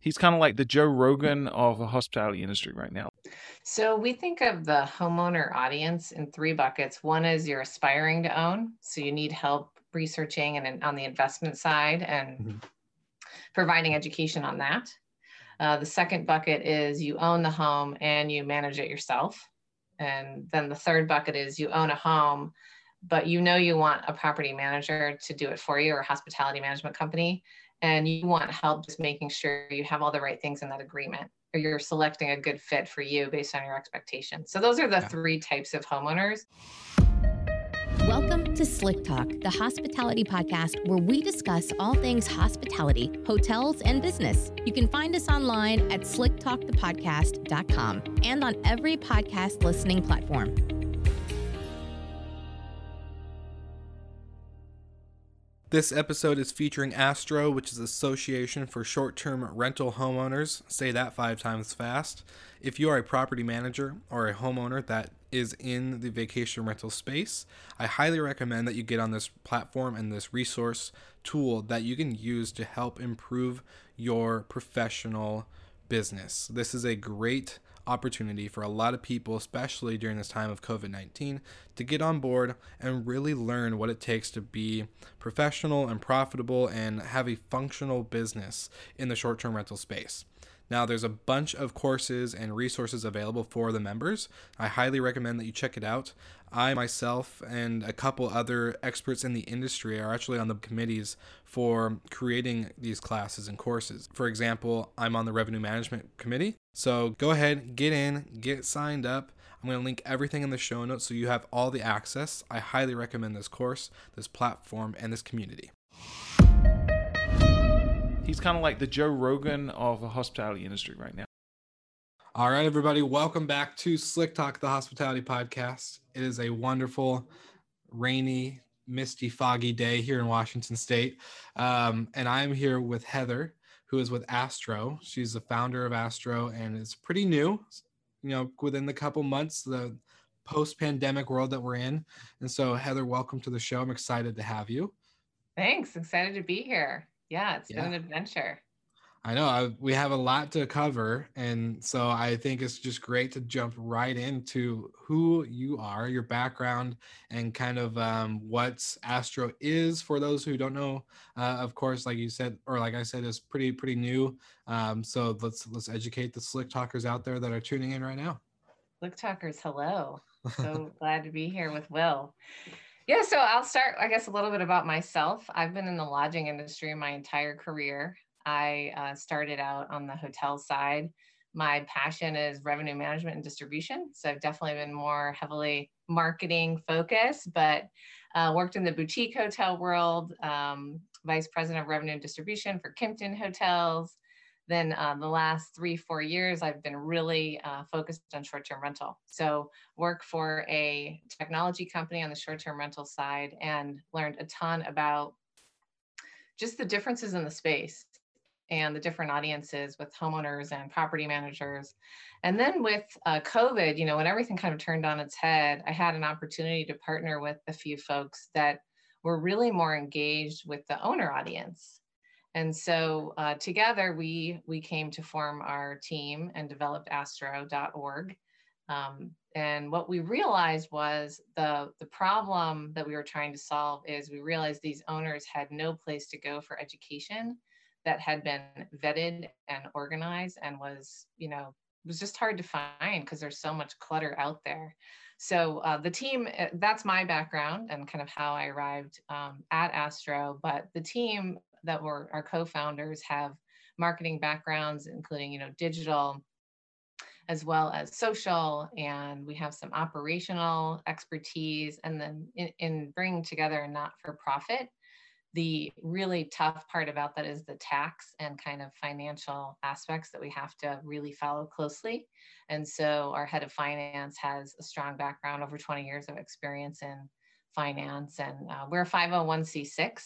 He's kind of like the Joe Rogan of the hospitality industry right now. So we think of the homeowner audience in three buckets. One is you're aspiring to own, so you need help researching and on the investment side and mm-hmm. providing education on that. Uh, the second bucket is you own the home and you manage it yourself. And then the third bucket is you own a home, but you know you want a property manager to do it for you or a hospitality management company. And you want help just making sure you have all the right things in that agreement or you're selecting a good fit for you based on your expectations. So those are the yeah. three types of homeowners. Welcome to Slick Talk, the hospitality podcast where we discuss all things hospitality, hotels, and business. You can find us online at slicktalkthepodcast.com and on every podcast listening platform. This episode is featuring Astro, which is Association for Short-Term Rental Homeowners. Say that five times fast. If you are a property manager or a homeowner that is in the vacation rental space, I highly recommend that you get on this platform and this resource tool that you can use to help improve your professional business. This is a great opportunity for a lot of people, especially during this time of COVID 19, to get on board and really learn what it takes to be professional and profitable and have a functional business in the short term rental space. Now, there's a bunch of courses and resources available for the members. I highly recommend that you check it out. I myself and a couple other experts in the industry are actually on the committees for creating these classes and courses. For example, I'm on the revenue management committee. So go ahead, get in, get signed up. I'm going to link everything in the show notes so you have all the access. I highly recommend this course, this platform, and this community. He's kind of like the Joe Rogan of the hospitality industry right now. All right, everybody, welcome back to Slick Talk, the hospitality podcast. It is a wonderful, rainy, misty, foggy day here in Washington State. Um, and I'm here with Heather, who is with Astro. She's the founder of Astro, and it's pretty new, you know, within the couple months, the post pandemic world that we're in. And so, Heather, welcome to the show. I'm excited to have you. Thanks. Excited to be here. Yeah, it's yeah. been an adventure. I know I, we have a lot to cover, and so I think it's just great to jump right into who you are, your background, and kind of um, what Astro is for those who don't know. Uh, of course, like you said, or like I said, is pretty pretty new. Um, so let's let's educate the slick talkers out there that are tuning in right now. Slick talkers, hello! So glad to be here with Will. Yeah, so I'll start, I guess, a little bit about myself. I've been in the lodging industry my entire career. I uh, started out on the hotel side. My passion is revenue management and distribution. So I've definitely been more heavily marketing focused, but uh, worked in the boutique hotel world, um, vice president of revenue and distribution for Kimpton Hotels. Then uh, the last three, four years, I've been really uh, focused on short-term rental. So work for a technology company on the short-term rental side and learned a ton about just the differences in the space and the different audiences with homeowners and property managers. And then with uh, COVID, you know, when everything kind of turned on its head, I had an opportunity to partner with a few folks that were really more engaged with the owner audience. And so uh, together we we came to form our team and developed astro.org. Um, and what we realized was the the problem that we were trying to solve is we realized these owners had no place to go for education that had been vetted and organized and was, you know, was just hard to find because there's so much clutter out there. So uh, the team, uh, that's my background and kind of how I arrived um, at Astro. But the team that were our co-founders have marketing backgrounds, including, you know, digital, as well as social, and we have some operational expertise. And then in, in bringing together a not-for-profit, the really tough part about that is the tax and kind of financial aspects that we have to really follow closely. And so our head of finance has a strong background, over 20 years of experience in finance, and uh, we're a 501c6.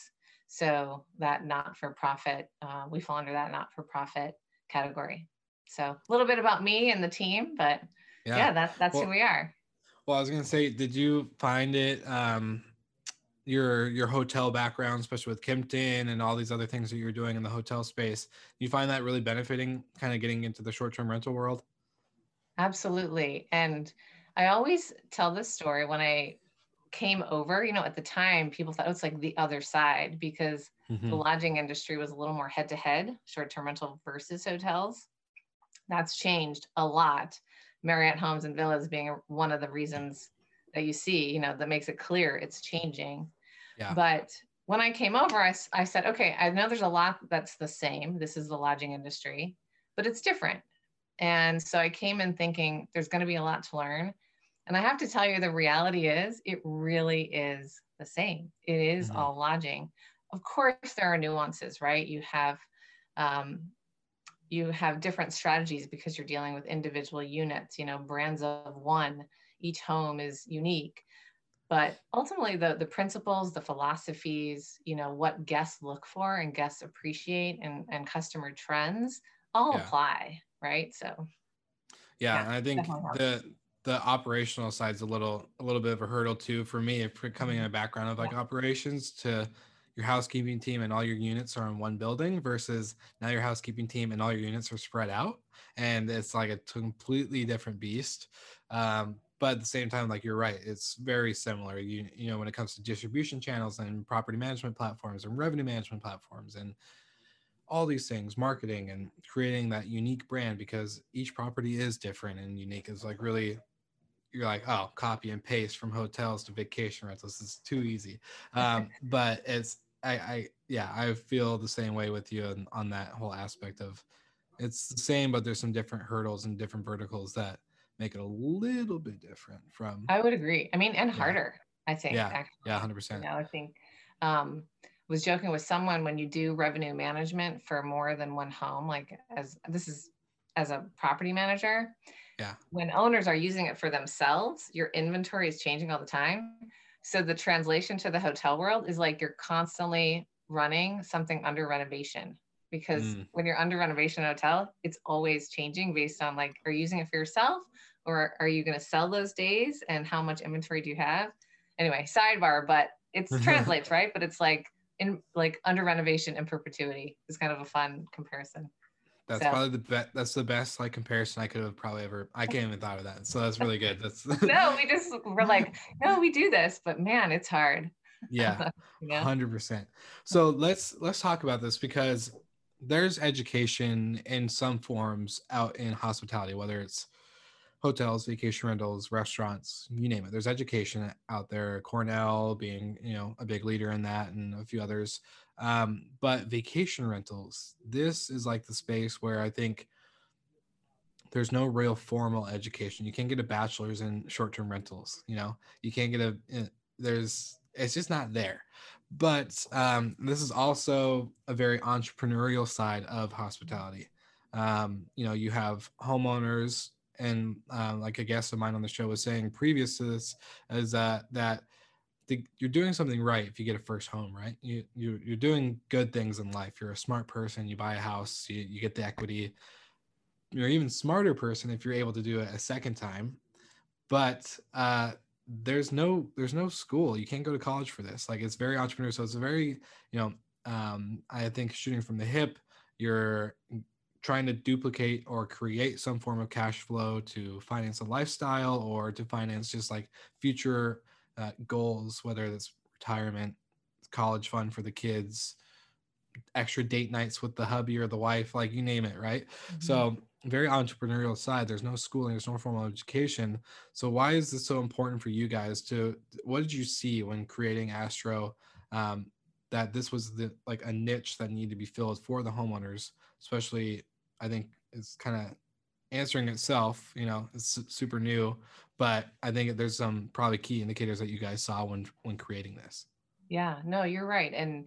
So that not for profit, uh, we fall under that not for profit category. So a little bit about me and the team, but yeah, yeah that's that's well, who we are. Well, I was gonna say, did you find it? Um, your your hotel background, especially with Kimpton and all these other things that you're doing in the hotel space, you find that really benefiting, kind of getting into the short-term rental world? Absolutely. And I always tell this story when I came over, you know, at the time people thought oh, it's like the other side because mm-hmm. the lodging industry was a little more head to head, short term rental versus hotels. That's changed a lot. Marriott Homes and Villas being one of the reasons that you see, you know, that makes it clear it's changing. Yeah. But when I came over, I, I said, okay, I know there's a lot that's the same. This is the lodging industry, but it's different. And so I came in thinking there's going to be a lot to learn. And I have to tell you, the reality is it really is the same. It is mm-hmm. all lodging. Of course, there are nuances, right? You have um, you have different strategies because you're dealing with individual units, you know, brands of one each home is unique but ultimately the the principles the philosophies you know what guests look for and guests appreciate and and customer trends all yeah. apply right so yeah, yeah i think the the operational side is a little a little bit of a hurdle too for me for coming in a mm-hmm. background of like yeah. operations to your housekeeping team and all your units are in one building versus now your housekeeping team and all your units are spread out and it's like a completely different beast um, but at the same time like you're right it's very similar you you know when it comes to distribution channels and property management platforms and revenue management platforms and all these things marketing and creating that unique brand because each property is different and unique is like really you're like oh copy and paste from hotels to vacation rentals it's too easy um, but it's I, I yeah i feel the same way with you on, on that whole aspect of it's the same but there's some different hurdles and different verticals that make it a little bit different from I would agree. I mean, and harder, yeah. I think. Yeah. Actually. Yeah, 100%. You know, I think um was joking with someone when you do revenue management for more than one home, like as this is as a property manager. Yeah. When owners are using it for themselves, your inventory is changing all the time. So the translation to the hotel world is like you're constantly running something under renovation because mm. when you're under renovation hotel, it's always changing based on like, are you using it for yourself or are you going to sell those days and how much inventory do you have? Anyway, sidebar, but it translates, right? But it's like in like under renovation in perpetuity is kind of a fun comparison. That's so. probably the best. That's the best like comparison I could have probably ever. I can't even thought of that. So that's really good. That's no, we just we're like, no, we do this, but man, it's hard. Yeah, hundred percent. So let's let's talk about this because there's education in some forms out in hospitality, whether it's hotels, vacation rentals, restaurants, you name it. There's education out there. Cornell being, you know, a big leader in that, and a few others. Um, but vacation rentals, this is like the space where I think there's no real formal education. You can't get a bachelor's in short-term rentals. You know, you can't get a. Eh, there's it's just not there but um, this is also a very entrepreneurial side of hospitality. Um, you know, you have homeowners, and uh, like a guest of mine on the show was saying previous to this, is that that you're doing something right if you get a first home, right? You, you you're doing good things in life. You're a smart person. You buy a house. You, you get the equity. You're an even smarter person if you're able to do it a second time. But uh, there's no there's no school you can't go to college for this like it's very entrepreneur so it's a very you know um i think shooting from the hip you're trying to duplicate or create some form of cash flow to finance a lifestyle or to finance just like future uh, goals whether it's retirement college fund for the kids extra date nights with the hubby or the wife like you name it right? Mm-hmm. so very entrepreneurial side. There's no schooling there's no formal education. So why is this so important for you guys to what did you see when creating astro um, that this was the like a niche that needed to be filled for the homeowners especially i think it's kind of answering itself you know it's super new but i think there's some probably key indicators that you guys saw when when creating this yeah no you're right and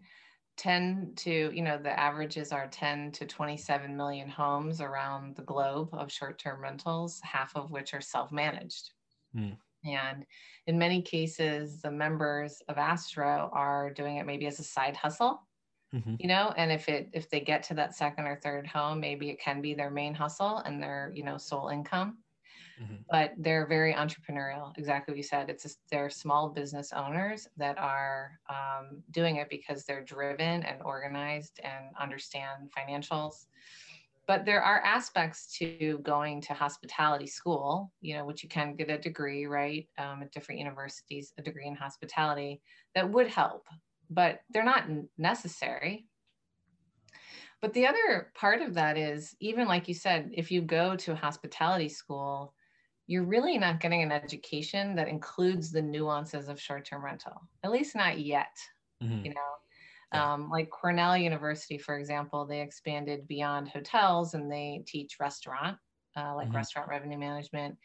10 to, you know, the averages are 10 to 27 million homes around the globe of short term rentals, half of which are self managed. Mm. And in many cases, the members of Astro are doing it maybe as a side hustle. Mm-hmm. you know and if it if they get to that second or third home maybe it can be their main hustle and their you know sole income mm-hmm. but they're very entrepreneurial. Exactly what you said. It's just, they're small business owners that are um, doing it because they're driven and organized and understand financials. But there are aspects to going to hospitality school, you know, which you can get a degree, right, um, at different universities, a degree in hospitality that would help, but they're not necessary but the other part of that is, even like you said, if you go to a hospitality school, you're really not getting an education that includes the nuances of short-term rental, at least not yet. Mm-hmm. You know, yeah. um, like Cornell University, for example, they expanded beyond hotels and they teach restaurant, uh, like mm-hmm. restaurant revenue management.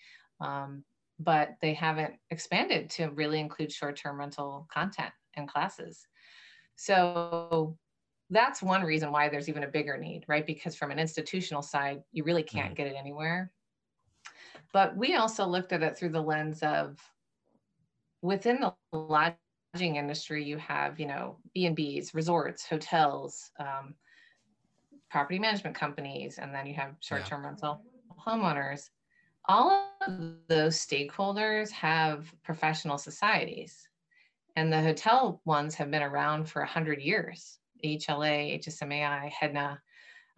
Um, but they haven't expanded to really include short-term rental content and classes. So that's one reason why there's even a bigger need, right? Because from an institutional side, you really can't get it anywhere. But we also looked at it through the lens of within the lodging industry, you have, you know, B&Bs, resorts, hotels, um, property management companies, and then you have short-term yeah. rental homeowners. All of those stakeholders have professional societies. And the hotel ones have been around for 100 years. HLA, HSMAI, HEDNA.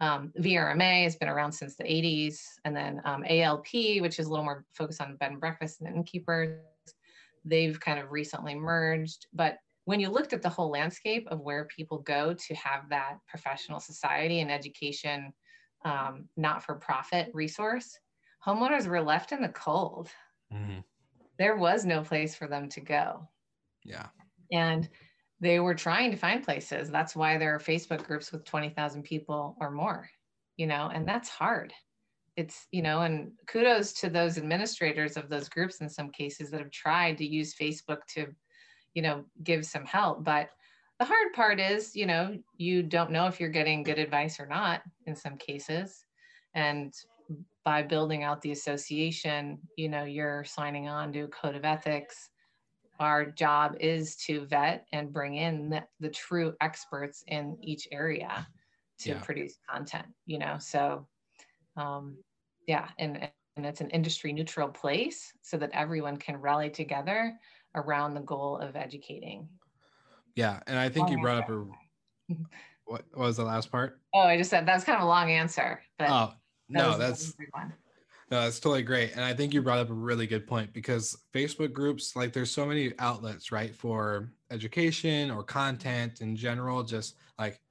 Um, VRMA has been around since the 80s. And then um, ALP, which is a little more focused on bed and breakfast and innkeepers, they've kind of recently merged. But when you looked at the whole landscape of where people go to have that professional society and education, um, not for profit resource, homeowners were left in the cold. Mm-hmm. There was no place for them to go. Yeah. And they were trying to find places. That's why there are Facebook groups with 20,000 people or more, you know, and that's hard. It's, you know, and kudos to those administrators of those groups in some cases that have tried to use Facebook to, you know, give some help. But the hard part is, you know, you don't know if you're getting good advice or not in some cases. And by building out the association, you know, you're signing on to a code of ethics our job is to vet and bring in the, the true experts in each area to yeah. produce content you know so um, yeah and and it's an industry neutral place so that everyone can rally together around the goal of educating yeah and i think long you brought answer. up a what, what was the last part oh i just said that was kind of a long answer but oh no that's no, that's totally great. And I think you brought up a really good point because Facebook groups, like there's so many outlets, right, for education or content in general. Just like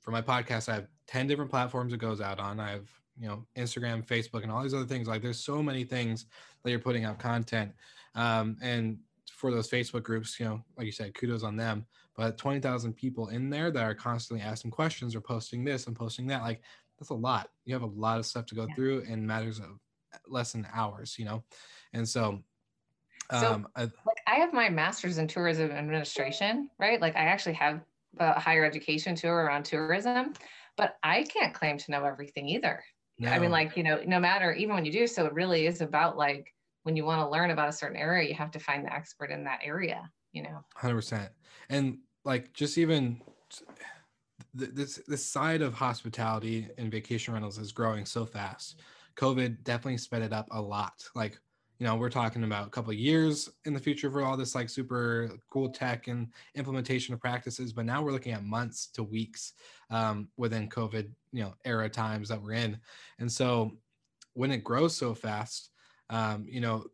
for my podcast, I have 10 different platforms it goes out on. I have, you know, Instagram, Facebook, and all these other things. Like there's so many things that you're putting out content. Um, and for those Facebook groups, you know, like you said, kudos on them. But 20,000 people in there that are constantly asking questions or posting this and posting that, like that's a lot. You have a lot of stuff to go yeah. through in matters of less than hours, you know? And so, um, so I, like I have my master's in tourism administration, right? Like I actually have a higher education tour around tourism, but I can't claim to know everything either. No. I mean, like, you know, no matter, even when you do, so it really is about like, when you want to learn about a certain area, you have to find the expert in that area, you know? 100%. And like, just even this, this side of hospitality and vacation rentals is growing so fast COVID definitely sped it up a lot. Like, you know, we're talking about a couple of years in the future for all this like super cool tech and implementation of practices, but now we're looking at months to weeks um, within COVID, you know, era times that we're in. And so when it grows so fast, um, you know,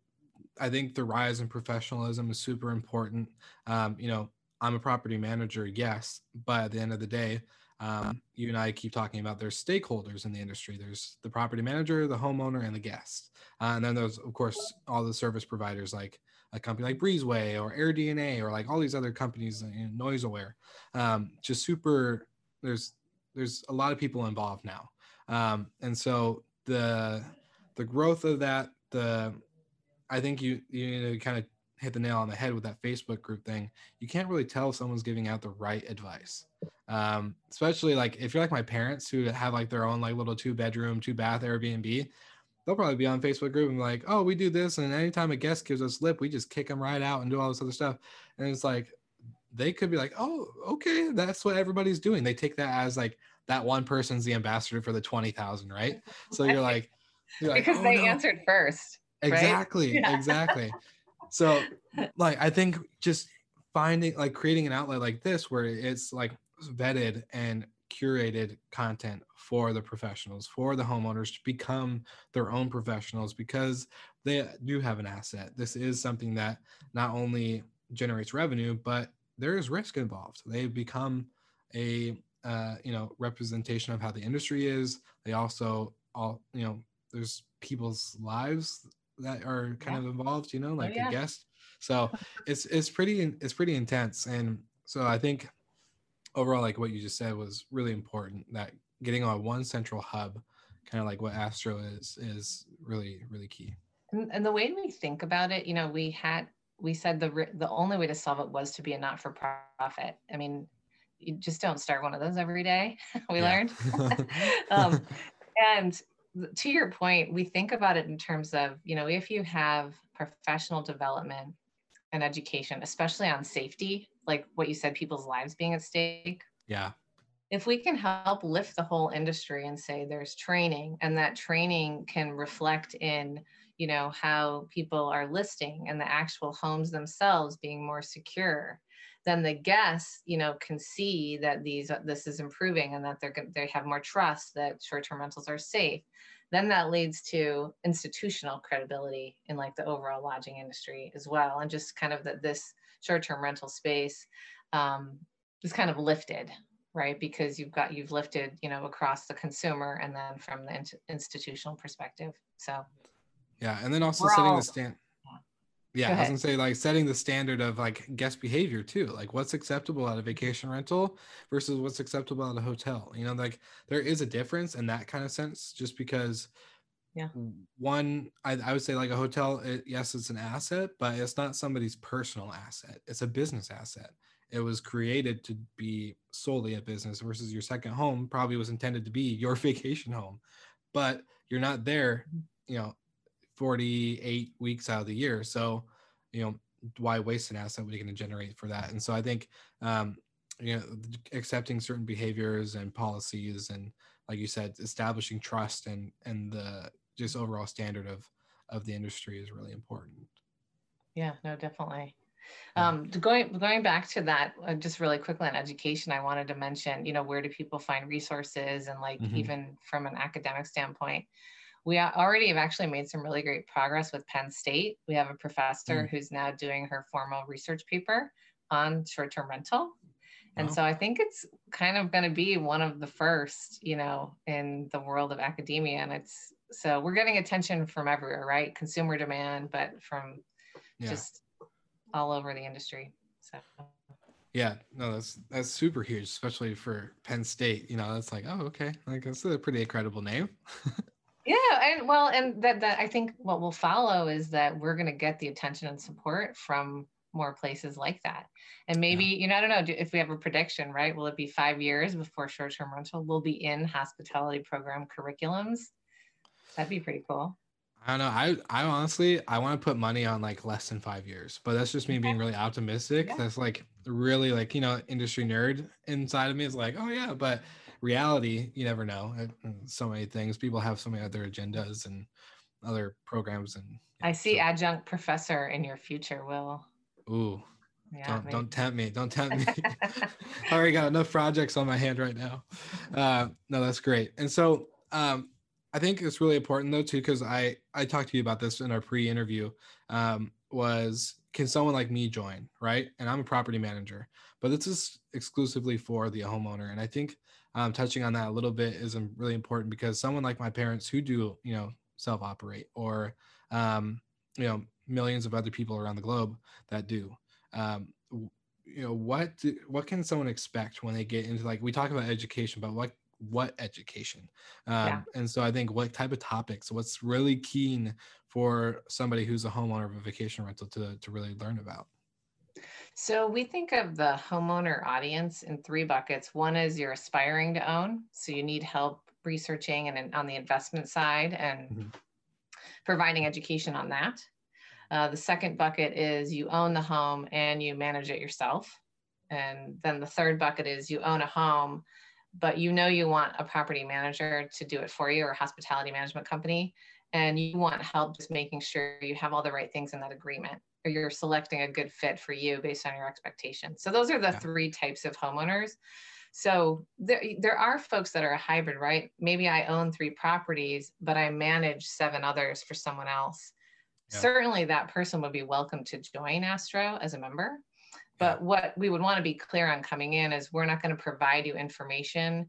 I think the rise in professionalism is super important. Um, you know, I'm a property manager, yes, but at the end of the day, um, you and I keep talking about there's stakeholders in the industry. There's the property manager, the homeowner, and the guest. Uh, and then there's, of course, all the service providers like a company like Breezeway or AirDNA or like all these other companies, you know, NoiseAware. Um, just super. There's there's a lot of people involved now, um, and so the the growth of that, the I think you you kind of hit the nail on the head with that Facebook group thing. You can't really tell if someone's giving out the right advice. Um, especially like if you're like my parents who have like their own like little two bedroom, two bath Airbnb, they'll probably be on Facebook group and like, oh, we do this, and anytime a guest gives us lip, we just kick them right out and do all this other stuff. And it's like they could be like, oh, okay, that's what everybody's doing. They take that as like that one person's the ambassador for the twenty thousand, right? So you're like, you're like because oh, they no. answered first exactly Yeah. exactly so like i think just finding like creating an outlet like this where it's like vetted and curated content for the professionals for the homeowners to become their own professionals because they do have an asset. This is something that not only generates revenue but there is risk involved. They become a uh, you know representation of how the industry is. They also all you know there's people's lives that are kind Yeah. of involved you know like yeah. a guest so it's it's pretty it's pretty intense and so i think overall like what you just said was really important that getting on one central hub kind of like what astro is is really really key And, and the way we think about it, you know, we had we said the the only way to solve it was to be a not for profit. I mean, you just don't start one of those every day. we learned. um, and to your point, we think about it in terms of, you know, if you have professional development and education, especially on safety, like what you said, people's lives being at stake, yeah. If we can help lift the whole industry and say there's training and that training can reflect in you know how people are listing and the actual homes themselves being more secure then the guests you know can see that these this is improving and that they're they have more trust that short-term rentals are safe then that leads to institutional credibility in like the overall lodging industry as well and just kind of that this short-term rental space um, is kind of lifted right? Because you've got you've lifted you know across the consumer and then from the institutional perspective so yeah and then also We're setting all- the stand Go yeah i was ahead. gonna say like setting the standard of like guest behavior too like what's acceptable at a vacation rental versus what's acceptable at a hotel you know like there is a difference in that kind of sense just because Yeah. one I, I would say like a hotel it, yes it's an asset but it's not somebody's personal asset it's a business asset it was created to be solely a business versus your second home probably was intended to be your vacation home but you're not there mm-hmm. you know 48 weeks out of the year. So you know why waste an asset what are you going to generate for that? And so i think um you know accepting certain behaviors and policies and like you said establishing trust and and the just overall standard of of the industry is really important. Yeah no definitely. Um going going back to that uh, just really quickly on education i wanted to mention you know where do people find resources and like Mhm. even from an academic standpoint we already have actually made some really great progress with penn state. We have a professor Mm. who's now doing her formal research paper on short-term rental. And Wow. so i think it's kind of going to be one of the first you know in the world of academia. And it's so we're getting attention from everywhere right? Consumer demand but from yeah. just all over the industry so. Yeah no that's that's super huge especially for penn state. You know that's like oh okay. Like that's a pretty incredible name yeah and well and that, that i think what will follow is that we're going to get the attention and support from more places like that. And maybe you know i don't know do- if we have a prediction right? Will it be five years before short-term rental? Will be in hospitality program curriculums. That'd be pretty cool. I don't know. I I honestly I want to put money on like less than five years, but that's just me being really optimistic. Yeah. That's like really like you know industry nerd inside of me is like oh yeah, but reality you never know. So many things. People have so many other agendas and other programs and i see so- adjunct professor in your future will. Ooh yeah don't maybe. don't tempt me don't tempt me. I already got enough projects on my hand right now. Uh no that's great. And so um i think it's really important though too because i i talked to you about this in our pre-interview um was can someone like me join right? And i'm a property manager but this is exclusively for the homeowner. And i think um, touching on that a little bit is um, really important because someone like my parents who do you know self-operate or um, you know millions of other people around the globe that do um, you know what do, what can someone expect when they get into like we talk about education but what what education um, Yeah. and so i think what type of topics what's really keen for somebody who's a homeowner of a vacation rental to to really learn about So we think of the homeowner audience in three buckets. One is you're aspiring to own, so you need help researching and on the investment side and Mhm. providing education on that. Uh, the second bucket is you own the home and you manage it yourself. And then the third bucket is you own a home, but you know you want a property manager to do it for you or a hospitality management company. And you want help just making sure you have all the right things in that agreement or you're selecting a good fit for you based on your expectations. So those are the yeah. three types of homeowners. So there, there are folks that are a hybrid, right? Maybe I own three properties, but I manage seven others for someone else. Yeah. Certainly that person would be welcome to join Astro as a member. But what we would want to be clear on coming in is we're not going to provide you information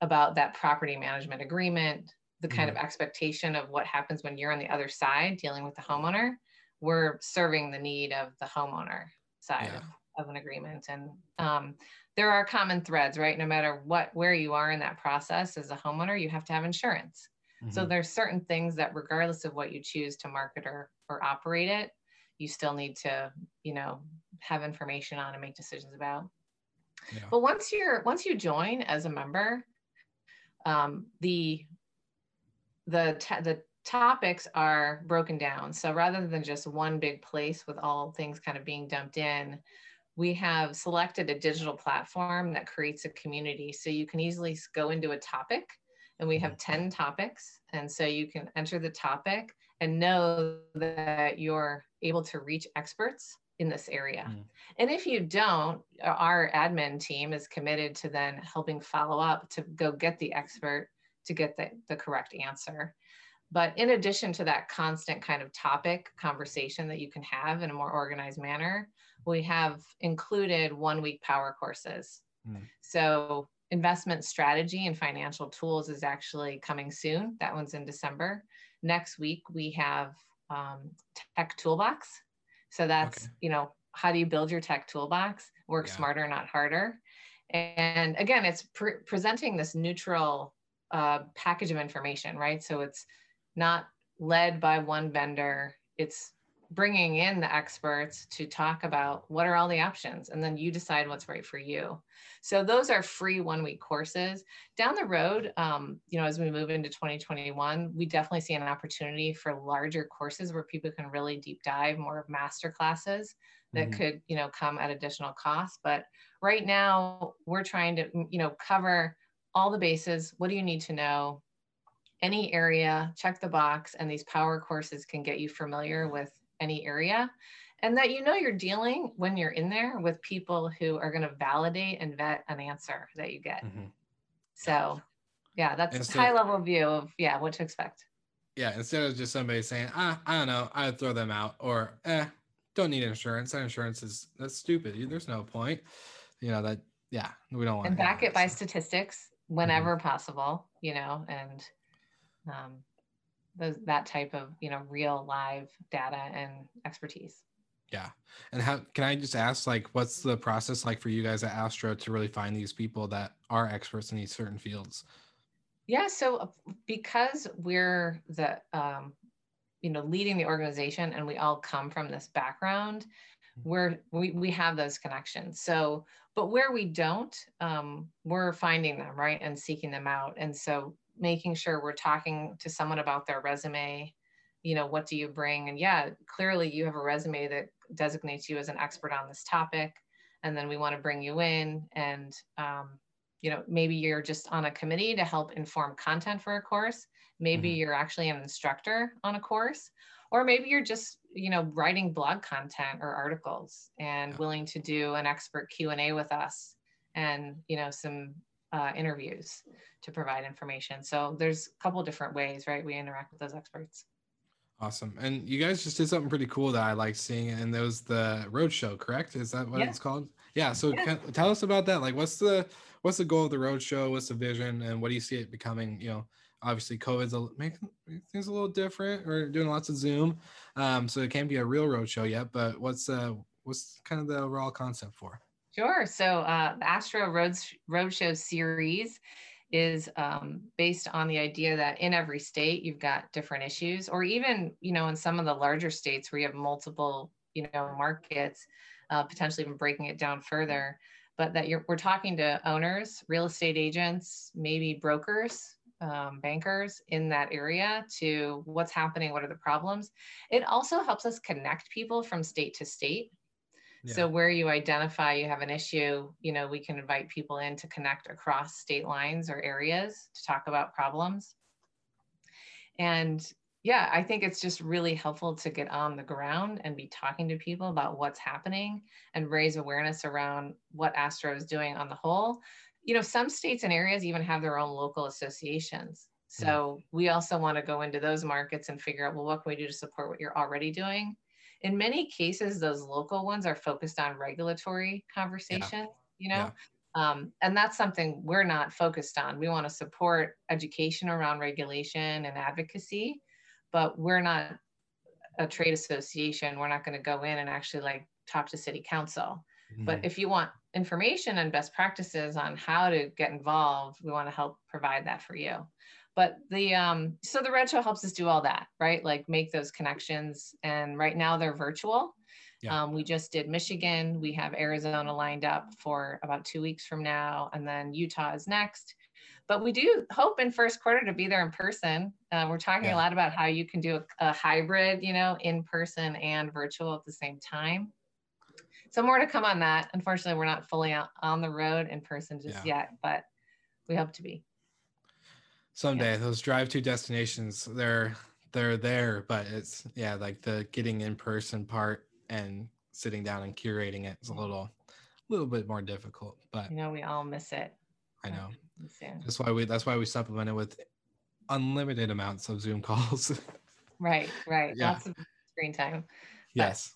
about that property management agreement, the kind mm-hmm. of expectation of what happens when you're on the other side dealing with the homeowner. We're serving the need of the homeowner side yeah. of, of, an agreement. And um, there are common threads, right? No matter what, where you are in that process as a homeowner, you have to have insurance. Mm-hmm. So there's certain things that regardless of what you choose to market or, or operate it, you still need to, you know, have information on and make decisions about. Yeah. But once you're once you join as a member, um, the the the topics are broken down. So rather than just one big place with all things kind of being dumped in, we have selected a digital platform that creates a community. So you can easily go into a topic, and we have mm-hmm. 10 topics. And so you can enter the topic and know that you're able to reach experts in this area. Mm. And if you don't, our admin team is committed to then helping follow up to go get the expert to get the, the correct answer. But in addition to that constant kind of topic conversation that you can have in a more organized manner, we have included one week power courses. Mm. So investment strategy and financial tools is actually coming soon. That one's in December. Next week, we have um, tech toolbox so that's, okay. you know, how do you build your tech toolbox? Work yeah. smarter, not harder. And again, it's pre- presenting this neutral uh, package of information, right? So it's not led by one vendor. It's bringing in the experts to talk about what are all the options and then you decide what's right for you so those are free one week courses down the road um, you know as we move into 2021 we definitely see an opportunity for larger courses where people can really deep dive more of master classes that mm-hmm. could you know come at additional cost but right now we're trying to you know cover all the bases. What do you need to know? Any area check the box and these power courses can get you familiar with any area and that you know you're dealing when you're in there with people who are going to validate and vet an answer that you get. Mm-hmm. so yeah that's a high level view of yeah what to expect. Yeah instead of just somebody saying ah i don't know i'd throw them out or eh don't need insurance. That insurance is that's stupid. There's no point. You know that yeah we don't want and back it by statistics whenever mm-hmm. possible you know and um, those that type of you know real live data and expertise yeah and how can i just ask like what's the process like for you guys at astro to really find these people that are experts in these certain fields yeah so because we're the um, you know leading the organization and we all come from this background mm-hmm. we're we, we have those connections so but where we don't um, we're finding them right and seeking them out. And so making sure we're talking to someone about their resume you know what do you bring? And yeah clearly you have a resume that designates you as an expert on this topic and then we want to bring you in. And um, you know maybe you're just on a committee to help inform content for a course. Maybe mm-hmm. you're actually an instructor on a course. Or maybe you're just you know writing blog content or articles and willing to do an expert q&a with us and you know some uh, interviews to provide information. So there's a couple different ways, right? We interact with those experts. Awesome. And you guys just did something pretty cool that I like seeing, and that was the roadshow, correct? Is that what yeah. it's called? Yeah. So yeah. Can, tell us about that. Like, what's the what's the goal of the roadshow? What's the vision, and what do you see it becoming? You know, obviously COVID's a, making things a little different. We're doing lots of Zoom, um, so it can't be a real road show yet. But what's uh what's kind of the overall concept for? Sure. So uh, the Astro Roads Roadshow series is um, based on the idea that in every state you've got different issues, or even you know in some of the larger states where you have multiple you know markets, uh, potentially even breaking it down further. But that you're we're talking to owners, real estate agents, maybe brokers, um, bankers in that area to what's happening, what are the problems. It also helps us connect people from state to state so where you identify you have an issue, you know, we can invite people in to connect across state lines or areas to talk about problems. And yeah, I think it's just really helpful to get on the ground and be talking to people about what's happening and raise awareness around what Astro is doing on the whole. You know, some states and areas even have their own local associations. So mm. we also want to go into those markets and figure out, well, what can we do to support what you're already doing? In many cases, those local ones are focused on regulatory conversation, yeah. you know? Yeah. Um, and that's something we're not focused on. We want to support education around regulation and advocacy but we're not a trade association. We're not going to go in and actually like talk to city council. Mm-hmm. But if you want information and best practices on how to get involved, we want to help provide that for you. But the um, so the Red Show helps us do all that, right? Like make those connections. And right now they're virtual. Yeah. Um, we just did Michigan. We have Arizona lined up for about two weeks from now, and then Utah is next but we do hope in first quarter to be there in person. Uh, we're talking yeah. a lot about how you can do a, a, hybrid, you know, in person and virtual at the same time. So more to come on that. Unfortunately, we're not fully out on the road in person just yeah. yet, but we hope to be. Someday, yeah. those drive to destinations, they're they're there, but it's yeah, like the getting in person part and sitting down and curating it is a little, a little bit more difficult. But you know, we all miss it. I know. That's why we that's why we supplement it with unlimited amounts of Zoom calls. right, right. Yeah. Lots of screen time. Yes.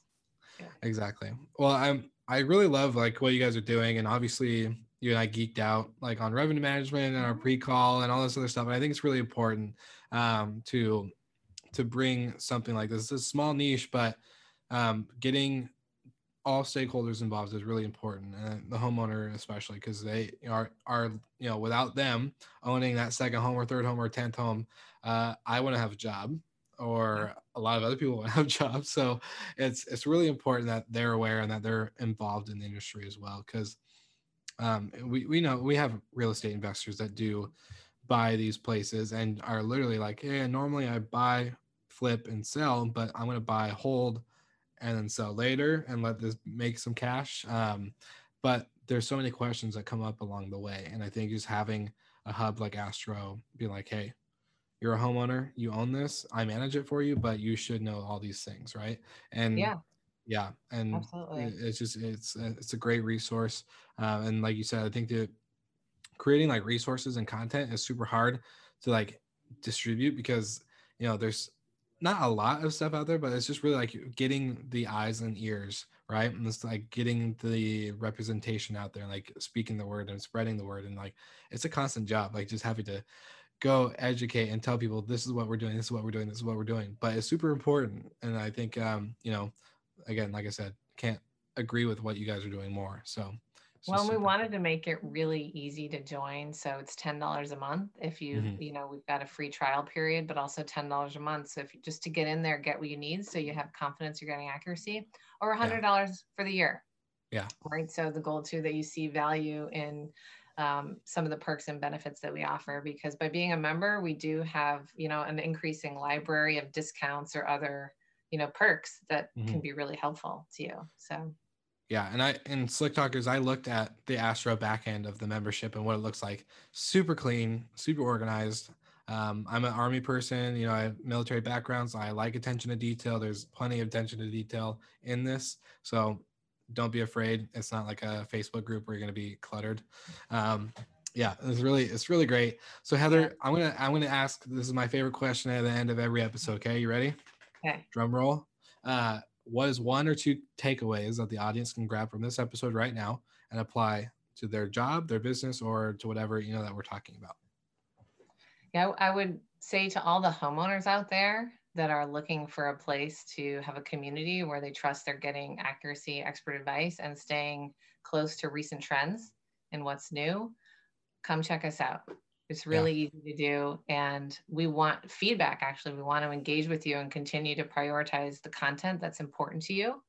Yeah. Exactly. Well, I'm I really love like what you guys are doing and obviously you and I geeked out like on revenue management and our mm-hmm. pre-call and all this other stuff. And I think it's really important um, to to bring something like this. It's a small niche, but um, getting all stakeholders involved is really important and the homeowner especially because they are are you know without them owning that second home or third home or 10th home uh, i want to have a job or a lot of other people won't have jobs so it's it's really important that they're aware and that they're involved in the industry as well because um, we, we know we have real estate investors that do buy these places and are literally like hey normally i buy flip and sell but i'm to buy hold and then sell later and let this make some cash. Um, but there's so many questions that come up along the way. And I think just having a hub like Astro being like, hey, you're a homeowner, you own this, I manage it for you, but you should know all these things, right? And yeah, yeah, and Absolutely. it's just it's it's a great resource. Uh, and like you said, I think that creating like resources and content is super hard to like distribute because you know there's not a lot of stuff out there, but it's just really like getting the eyes and ears, right? And it's like getting the representation out there, like speaking the word and spreading the word. And like it's a constant job, like just having to go educate and tell people this is what we're doing, this is what we're doing, this is what we're doing. But it's super important. And I think um, you know, again, like I said, can't agree with what you guys are doing more. So well, we wanted to make it really easy to join. So it's $10 a month if you, mm-hmm. you know, we've got a free trial period, but also $10 a month. So if you just to get in there, get what you need so you have confidence you're getting accuracy or $100 yeah. for the year. Yeah. Right. So the goal too that you see value in um, some of the perks and benefits that we offer because by being a member, we do have, you know, an increasing library of discounts or other, you know, perks that mm-hmm. can be really helpful to you. So yeah, and I in Slick Talkers, I looked at the Astro backend of the membership and what it looks like. Super clean, super organized. Um, I'm an army person, you know, I have military backgrounds. So I like attention to detail. There's plenty of attention to detail in this. So don't be afraid. It's not like a Facebook group where you're gonna be cluttered. Um, yeah, it's really it's really great. So Heather, I'm gonna I'm gonna ask. This is my favorite question at the end of every episode. Okay, you ready? Okay. Drum roll. Uh, what is one or two takeaways that the audience can grab from this episode right now and apply to their job, their business, or to whatever you know that we're talking about? Yeah, I would say to all the homeowners out there that are looking for a place to have a community where they trust they're getting accuracy, expert advice, and staying close to recent trends and what's new, come check us out. It's really yeah. easy to do. And we want feedback, actually. We want to engage with you and continue to prioritize the content that's important to you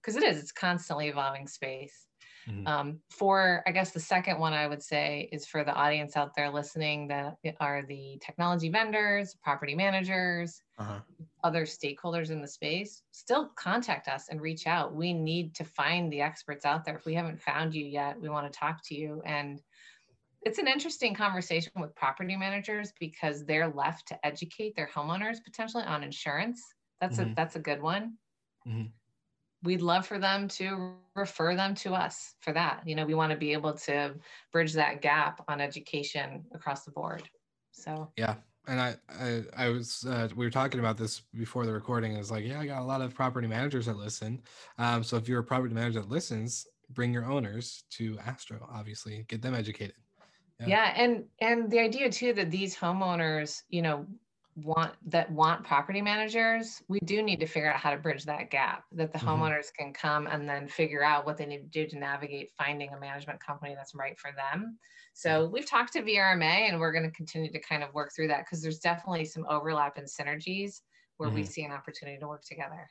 because it is, it's constantly evolving space. Mm-hmm. Um, for, I guess, the second one I would say is for the audience out there listening that are the technology vendors, property managers, uh-huh. other stakeholders in the space, still contact us and reach out. We need to find the experts out there. If we haven't found you yet, we want to talk to you and it's an interesting conversation with property managers because they're left to educate their homeowners potentially on insurance. That's mm-hmm. a that's a good one. Mm-hmm. We'd love for them to refer them to us for that. You know, we want to be able to bridge that gap on education across the board. So yeah, and I, I, I was, uh, we were talking about this before the recording. I was like, yeah, I got a lot of property managers that listen. Um, so if you're a property manager that listens, bring your owners to Astro. Obviously, get them educated. Yeah. yeah, and and the idea too that these homeowners, you know, want that want property managers, we do need to figure out how to bridge that gap. That the mm-hmm. homeowners can come and then figure out what they need to do to navigate finding a management company that's right for them. So we've talked to VRMA and we're going to continue to kind of work through that because there's definitely some overlap and synergies where mm-hmm. we see an opportunity to work together.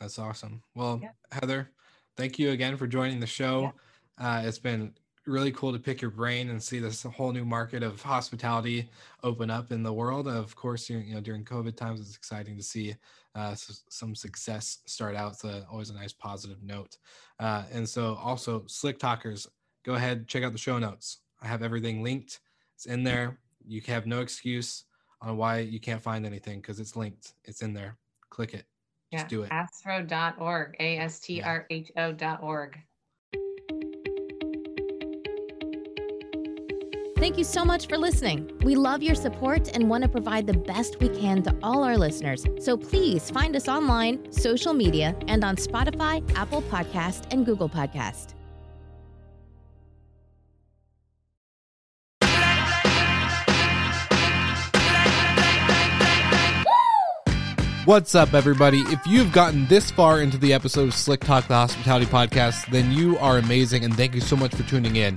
That's awesome. Well, yeah. Heather, thank you again for joining the show. Yeah. Uh, it's been really cool to pick your brain and see this whole new market of hospitality open up in the world. Of course, you know during COVID times, it's exciting to see uh, some success start out. It's a, always a nice positive note. Uh, and so, also, Slick Talkers, go ahead check out the show notes. I have everything linked. It's in there. You have no excuse on why you can't find anything because it's linked. It's in there. Click it. Just yeah. do it. ASTRHO.org. A S T R H O.org. Thank you so much for listening. We love your support and want to provide the best we can to all our listeners. So please find us online, social media, and on Spotify, Apple Podcast, and Google Podcast. What's up, everybody? If you've gotten this far into the episode of Slick Talk, the Hospitality Podcast, then you are amazing, and thank you so much for tuning in.